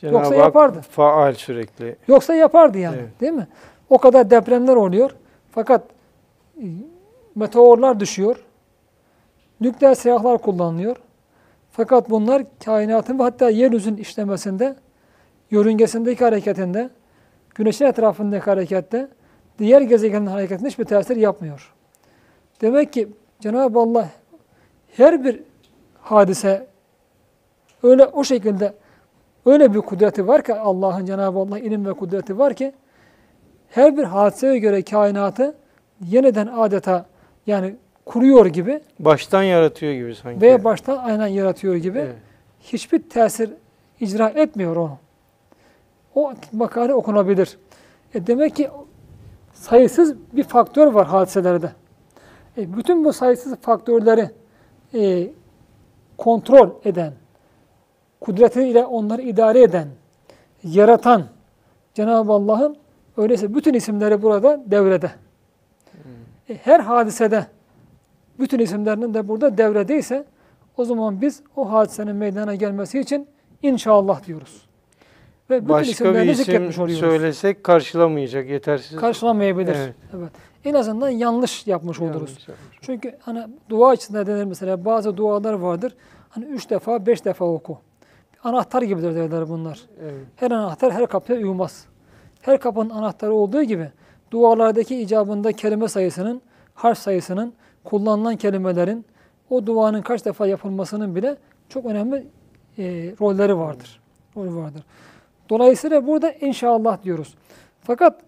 Cenab-ı Yoksa Hak yapardı. Faal sürekli. Yoksa yapardı yani Evet. değil mi? O kadar depremler oluyor fakat e, meteorlar düşüyor. Nükleer silahlar kullanılıyor. Fakat bunlar kainatın ve hatta yeryüzünün işlemesinde, yörüngesindeki hareketinde, güneşin etrafındaki harekette, diğer gezegenin hareketinde hiçbir tesir yapmıyor. Demek ki Cenab-ı Allah her bir hadise öyle o şekilde öyle bir kudreti var ki Allah'ın Cenab-ı Allah ilim ve kudreti var ki her bir hadiseye göre kainatı yeniden adeta yani kuruyor gibi Baştan yaratıyor gibi sanki. veya baştan aynen yaratıyor gibi Evet. hiçbir tesir icra etmiyor onu. O makale okunabilir. E demek ki sayısız bir faktör var hadiselerde. E bütün bu sayısız faktörleri e, kontrol eden, kudretiyle onları idare eden, yaratan Cenab-ı Allah'ın öyleyse bütün isimleri burada devrede. E, her hadisede bütün isimlerinin de burada devredeyse o zaman biz o hadisenin meydana gelmesi için inşallah diyoruz. Ve bütün Başka bir isim söylesek karşılamayacak, yetersiz. Karşılamayabilir. Evet. Evet. En azından yanlış yapmış oluruz. Yanlış yapmış. Çünkü hani dua içinde denir mesela bazı dualar vardır. Hani üç defa, beş defa oku. Anahtar gibidir derler bunlar. Evet. Her anahtar her kapıya uymaz. Her kapının anahtarı olduğu gibi dualardaki icabında kelime sayısının, harf sayısının, kullanılan kelimelerin, o duanın kaç defa yapılmasının bile çok önemli e, rolleri vardır. Rolü vardır. Dolayısıyla burada inşallah diyoruz. Fakat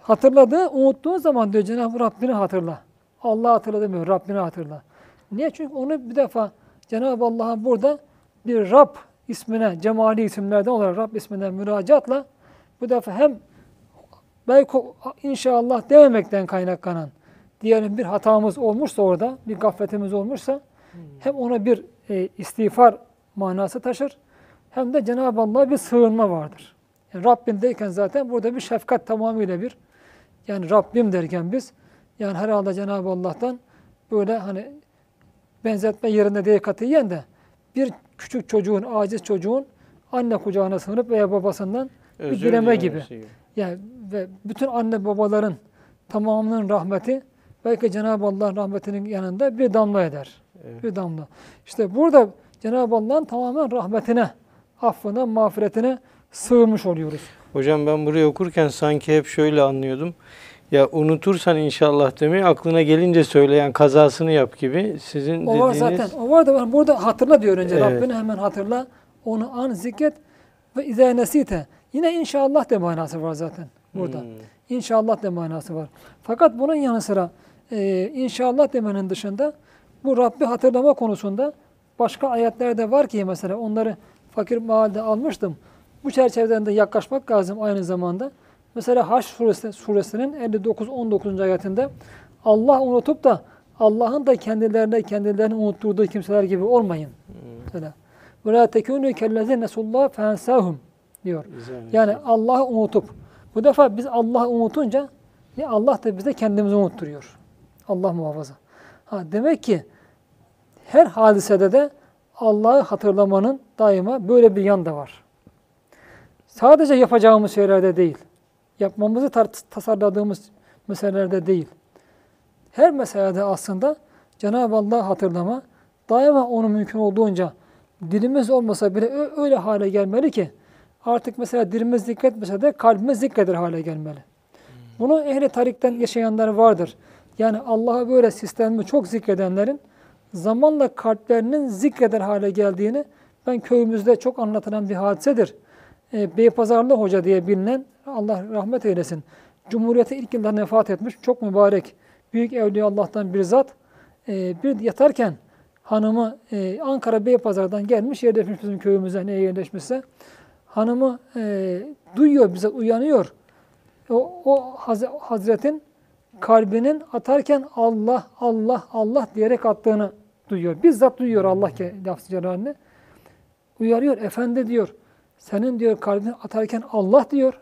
hatırladığı, unuttuğun zaman diyor Cenab-ı Rabbini hatırla. Allah hatırla demiyor, Rabbini hatırla. Niye? Çünkü onu bir defa Cenab-ı Allah'ın burada bir Rab ismine, cemali isimlerden olarak Rab ismine müracaatla bu defa hem belki inşallah dememekten kaynaklanan diyelim bir hatamız olmuşsa orada, bir gafletimiz olmuşsa hem ona bir e, istiğfar manası taşır hem de Cenab-ı Allah'a bir sığınma vardır. Yani Rabbim derken zaten burada bir şefkat tamamıyla bir yani Rabbim derken biz yani herhalde Cenab-ı Allah'tan böyle hani benzetme yerinde değil katiyen de bir küçük çocuğun, aciz çocuğun anne kucağına sığınıp veya babasından Özür dileme gibi. gibi. yani ve bütün anne babaların tamamının rahmeti belki Cenab-ı Allah'ın rahmetinin yanında bir damla eder. Evet. Bir damla. İşte burada Cenab-ı Allah'ın tamamen rahmetine, affına, mağfiretine sığınmış oluyoruz. Hocam ben burayı okurken sanki hep şöyle anlıyordum. Ya unutursan inşallah demeyi aklına gelince söyleyen kazasını yap gibi. Sizin O var dediğiniz zaten. O var da var. burada hatırla diyor önce. Evet. Rabbini hemen hatırla. Onu an zikret Ve izâ nesite. Yine inşallah de manası var zaten burada. Hmm. İnşallah de manası var. Fakat bunun yanı sıra e, inşallah demenin dışında bu Rabbi hatırlama konusunda başka ayetler de var ki mesela onları fakir mahalde almıştım. Bu çerçeveden de yaklaşmak lazım aynı zamanda. Mesela Haş suresi, suresinin 59-19. ayetinde Allah unutup da Allah'ın da kendilerine kendilerini unutturduğu kimseler gibi olmayın. Mesela. Ve la tekûnû kellezîne nesûllâh fensâhum diyor. Yani Allah'ı unutup bu defa biz Allah'ı unutunca ne Allah da bize kendimizi unutturuyor. Allah muhafaza. Ha, demek ki her hadisede de Allah'ı hatırlamanın daima böyle bir yan da var. Sadece yapacağımız şeylerde değil. Yapmamızı tasarladığımız meselelerde değil. Her meselede aslında Cenab-ı Allah'ı hatırlama daima onu mümkün olduğunca dilimiz olmasa bile öyle hale gelmeli ki artık mesela dilimiz zikretmese de kalbimiz zikreder hale gelmeli. Bunu ehli tarikten yaşayanlar vardır. Yani Allah'ı böyle sistemli çok zikredenlerin zamanla kalplerinin zikreder hale geldiğini ben köyümüzde çok anlatılan bir hadisedir. E, Beypazarlı Hoca diye bilinen Allah rahmet eylesin. Cumhuriyete ilk yıllarında vefat etmiş. Çok mübarek. Büyük Evliya Allah'tan bir zat. E, bir yatarken hanımı e, Ankara Beypazar'dan gelmiş yerleşmiş bizim köyümüze neye yerleşmişse. Hanımı e, duyuyor bize uyanıyor. O, o Haz- Hazretin kalbinin atarken Allah, Allah, Allah diyerek attığını duyuyor. Bizzat duyuyor Allah ke lafz celalini. Uyarıyor. Efendi diyor. Senin diyor kalbini atarken Allah diyor.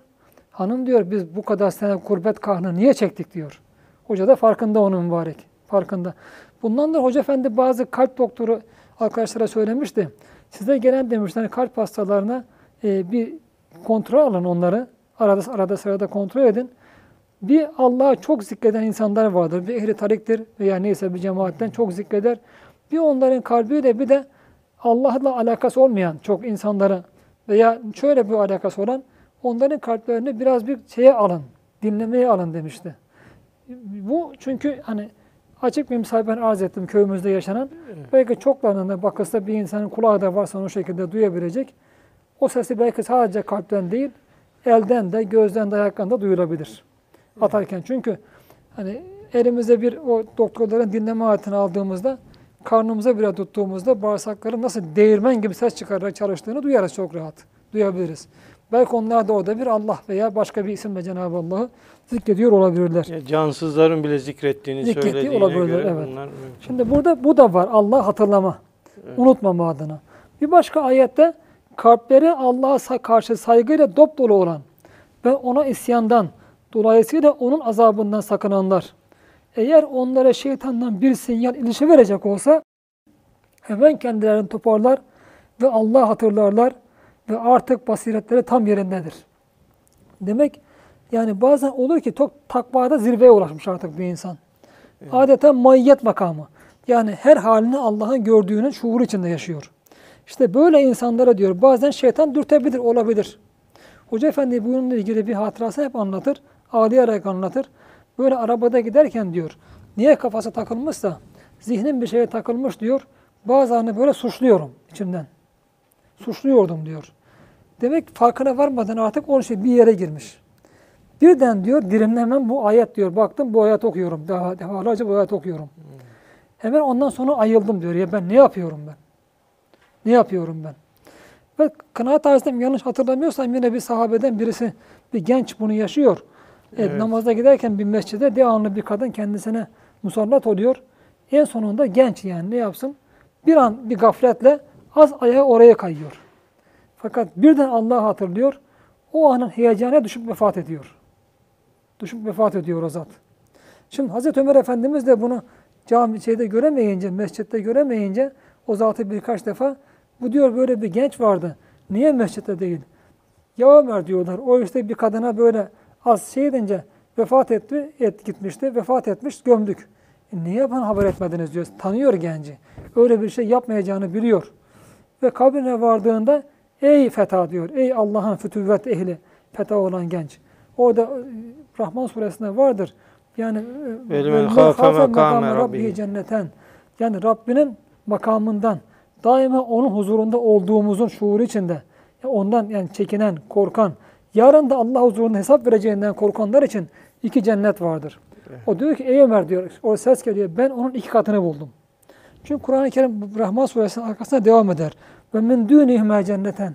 Hanım diyor biz bu kadar sene kurbet kahrını niye çektik diyor. Hoca da farkında onun mübarek. Farkında. Bundan da Hoca Efendi bazı kalp doktoru arkadaşlara söylemişti. Size gelen demişler kalp hastalarına e, bir kontrol alın onları. Arada, arada sırada kontrol edin. Bir Allah'ı çok zikreden insanlar vardır. Bir ehli tariktir veya neyse bir cemaatten çok zikreder. Bir onların kalbiyle bir de Allah'la alakası olmayan çok insanlara veya şöyle bir alakası olan onların kalplerini biraz bir şeye alın, dinlemeye alın demişti. Bu çünkü hani açık bir misal ben arz ettim köyümüzde yaşanan. Belki çoklarında bakılsa bir insanın kulağı da varsa o şekilde duyabilecek. O sesi belki sadece kalpten değil, elden de, gözden de, ayaktan da duyulabilir. Atarken çünkü hani elimizde bir o doktorların dinleme aletini aldığımızda karnımıza bile tuttuğumuzda bağırsakların nasıl değirmen gibi ses çıkararak çalıştığını duyarız çok rahat. Duyabiliriz. Belki onlar da orada bir Allah veya başka bir isimle Cenab-ı Allah'ı zikrediyor olabilirler. Ya cansızların bile zikrettiğini Zikrettiği söylediğine göre evet. bunlar mümkün. Şimdi burada bu da var. Allah hatırlama. Unutmama adına. Bir başka ayette kalpleri Allah'a karşı saygıyla dop dolu olan ve ona isyandan, dolayısıyla onun azabından sakınanlar. Eğer onlara şeytandan bir sinyal ilişki verecek olsa hemen kendilerini toparlar ve Allah hatırlarlar ve artık basiretleri tam yerindedir. Demek yani bazen olur ki çok takvada zirveye ulaşmış artık bir insan. Adeta mayyet makamı. Yani her halini Allah'ın gördüğünün şuuru içinde yaşıyor. İşte böyle insanlara diyor bazen şeytan dürtebilir, olabilir. Hoca Efendi bununla ilgili bir hatırası hep anlatır. Ağlayarak anlatır. Böyle arabada giderken diyor, niye kafası takılmışsa, zihnin bir şeye takılmış diyor, bazılarını böyle suçluyorum içimden. Suçluyordum diyor. Demek farkına varmadan artık o şey bir yere girmiş. Birden diyor dilimle hemen bu ayet diyor. Baktım bu ayet okuyorum. Daha defalarca bu ayet okuyorum. Hemen ondan sonra ayıldım diyor. Ya ben ne yapıyorum ben? Ne yapıyorum ben? Ve kanaat tarzım yanlış hatırlamıyorsam yine bir sahabeden birisi, bir genç bunu yaşıyor. Evet, Evet. Namaza giderken bir mescide devamlı bir kadın kendisine musallat oluyor. En sonunda genç yani ne yapsın? Bir an bir gafletle az ayağı oraya kayıyor. Fakat birden Allah'ı hatırlıyor. O anın heyecana düşüp vefat ediyor. Düşüp vefat ediyor o zat. Şimdi Hazreti Ömer Efendimiz de bunu cami şeyde göremeyince, mescitte göremeyince o zatı birkaç defa bu diyor böyle bir genç vardı. Niye mescitte değil? Ya Ömer diyorlar. O işte bir kadına böyle az şey edince vefat etti, et gitmişti. Vefat etmiş, gömdük. E niye bana haber etmediniz diyor. Tanıyor genci. Öyle bir şey yapmayacağını biliyor. Ve kabrine vardığında ey feta diyor. Ey Allah'ın fütüvvet ehli. Feta olan genç. Orada e, Rahman suresinde vardır. Yani e, Ve "Vel men men khafe khafe makame makame rabbihi." cenneten. Yani Rabbinin makamından daima onun huzurunda olduğumuzun şuuru içinde. ondan yani çekinen, korkan, yarın da Allah huzurunda hesap vereceğinden korkanlar için iki cennet vardır. O diyor ki ey Ömer diyor, o ses geliyor ben onun iki katını buldum. Çünkü Kur'an-ı Kerim Rahman suresinin arkasına devam eder. Ve min dûnihime cenneten.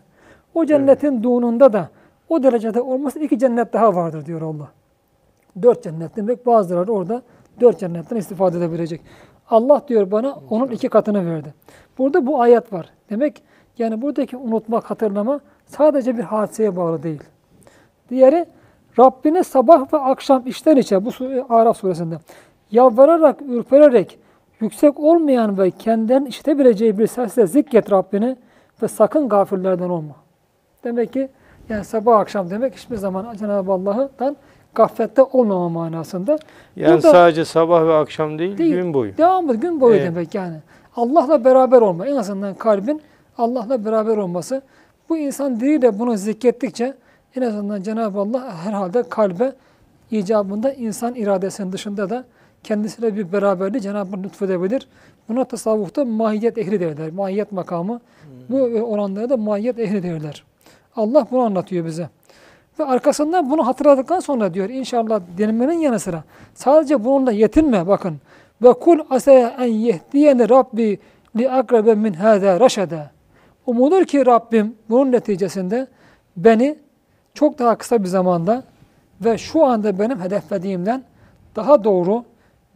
O cennetin dununda da o derecede olması iki cennet daha vardır diyor Allah. Dört cennet demek bazıları orada dört cennetten istifade edebilecek. Allah diyor bana onun iki katını verdi. Burada bu ayet var. Demek yani buradaki unutmak, hatırlama sadece bir hadiseye bağlı değil. Diğeri Rabbine sabah ve akşam içten içe bu Araf suresinde yalvararak, ürpererek yüksek olmayan ve kendilerinin işitebileceği bir sesle zikret Rabbini ve sakın gafirlerden olma. Demek ki yani sabah akşam demek hiçbir zaman Cenab-ı Allah'tan gaflette olmama manasında. Yani Burada- sadece sabah ve akşam değil, Değil. gün boyu. Devamlı gün boyu Evet. demek yani. Allah'la beraber olma. En azından kalbin Allah'la beraber olması. Bu insan diliyle bunu zikrettikçe en azından Cenab-ı Allah herhalde kalbe icabında insan iradesinin dışında da kendisiyle bir beraberliği Cenab-ı Allah lütfedebilir. Buna tasavvufta mahiyet ehli derler. Mahiyet makamı. Bu oranlara da mahiyet ehli derler. Allah bunu anlatıyor bize. Ve arkasından bunu hatırladıktan sonra diyor inşallah denilmenin yanı sıra sadece bununla yetinme bakın. Ve kul asaya en yehdiyeni Rabbi li akrabe min hâzâ raşede. Umulur ki Rabbim bunun neticesinde beni çok daha kısa bir zamanda ve şu anda benim hedeflediğimden daha doğru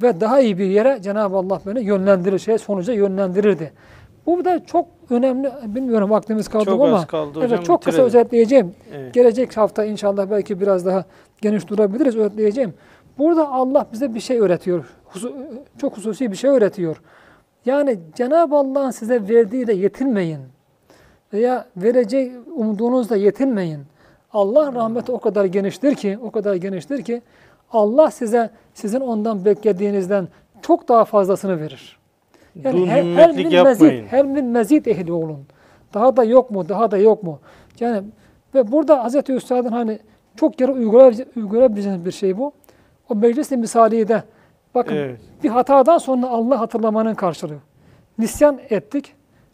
ve daha iyi bir yere Cenab-ı Allah beni yönlendirir, şey sonuca yönlendirirdi. Bu da çok önemli, bilmiyorum vaktimiz kaldı Çok ama kaldı hocam. evet, çok kısa bitirelim. özetleyeceğim. Evet. Gelecek hafta inşallah belki biraz daha geniş durabiliriz, öğretleyeceğim. Burada Allah bize bir şey öğretiyor. Çok hususi bir şey öğretiyor. Yani Cenab-ı Allah'ın size verdiğiyle yetinmeyin. Veya vereceği umduğunuzla yetinmeyin. Allah rahmeti o kadar geniştir ki, o kadar geniştir ki Allah size sizin ondan beklediğinizden çok daha fazlasını verir. Dul her, her min yapmayın. mezid, her min mezid ehli olun. Daha da yok mu, daha da yok mu? Yani ve burada Hz. Üstad'ın hani çok uygulayabilece- uygulayabileceğiniz bir şey bu. O meclis-i misaliye bakın Evet. bir hatadan sonra Allah hatırlamanın karşılığı. Nisyan ettik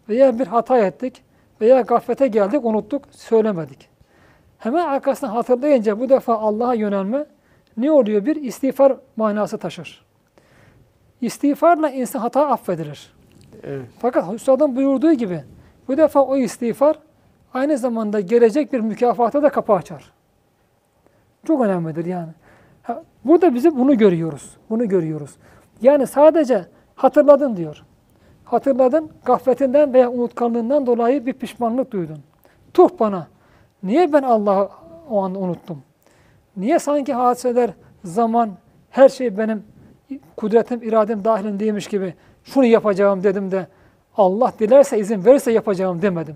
veya bir hata ettik veya gaflete geldik, unuttuk, söylemedik. Hemen arkasından hatırlayınca bu defa Allah'a yönelme ne oluyor? Bir istiğfar manası taşır. İstiğfarla insan hata affedilir. Evet. Fakat Üstad'ın buyurduğu gibi bu defa o istiğfar aynı zamanda gelecek bir mükafata da kapı açar. Çok önemlidir yani. Ha, Burada bizi bunu görüyoruz. Bunu görüyoruz. Yani sadece hatırladın diyor. Hatırladın, gafletinden veya unutkanlığından dolayı bir pişmanlık duydun. Tuh bana. Niye ben Allah'ı o an unuttum? Niye sanki hadiseler, zaman, her şey benim kudretim, iradem dahilindeymiş gibi şunu yapacağım dedim de Allah dilerse izin verirse yapacağım demedim.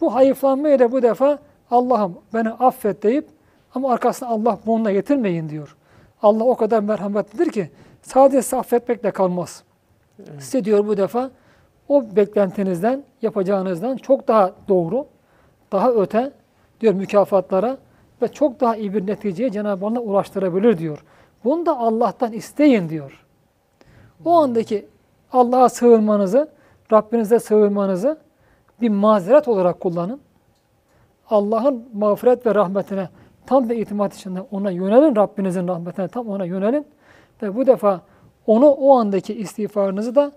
Bu hayıflanmayla bu defa Allah'ım beni affet deyip ama arkasına Allah bununla yetinmeyin diyor. Allah o kadar merhametlidir ki sadece affetmekle kalmaz. Size diyor bu defa o beklentinizden, yapacağınızdan çok daha doğru, daha öte diyor mükafatlara ve çok daha iyi bir neticeye Cenab-ı Allah ulaştırabilir diyor. Bunu da Allah'tan isteyin diyor. O andaki Allah'a sığınmanızı, Rabbinize sığınmanızı bir mazeret olarak kullanın. Allah'ın mağfiret ve rahmetine tam ve itimat içinde ona yönelin. Rabbinizin rahmetine tam ona yönelin. Ve bu defa onu o andaki istiğfarınızı da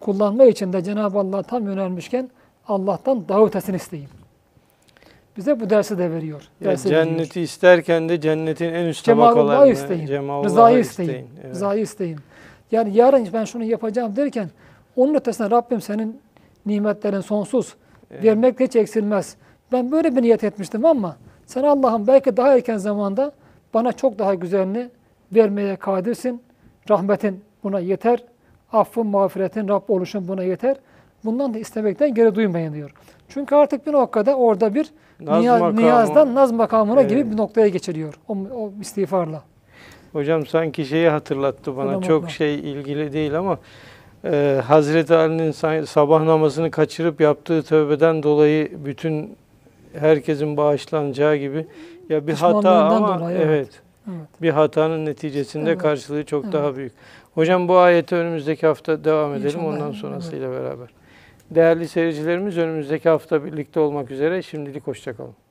kullanma için de Cenab-ı Allah'a tam yönelmişken Allah'tan daha ötesini isteyin. Bize bu dersi de veriyor. Dersi veriyor. cenneti isterken de cennetin en üst tabakalarını, isteyin. Rızayı isteyin. Evet. Rızayı isteyin. Yani yarın ben şunu yapacağım derken onun ötesine Rabbim senin nimetlerin sonsuz. Evet. Vermek hiç eksilmez. Ben böyle bir niyet etmiştim ama sen Allah'ım belki daha erken zamanda bana çok daha güzelini vermeye kadirsin. Rahmetin buna yeter. Affın, mağfiretin, Rabb oluşun buna yeter. Bundan da istemekten geri duymayın diyor. Çünkü artık bir noktada orada bir Naz niya- makamı. niyazdan naz makamına gibi Evet. bir noktaya geçiliyor. O, o istiğfarla. Hocam sanki şeyi hatırlattı bana. Tamam, Çok tamam. şey ilgili değil ama e, Hazreti Ali'nin sabah namazını kaçırıp yaptığı tövbeden dolayı bütün herkesin bağışlanacağı gibi ya bir hata ama dolayı, evet. evet. Evet. bir hatanın neticesinde Evet. karşılığı çok Evet. daha büyük. Hocam bu ayeti önümüzdeki hafta devam edelim İnşallah, ondan evet. sonrasıyla beraber. Değerli seyircilerimiz önümüzdeki hafta birlikte olmak üzere. Şimdilik hoşçakalın.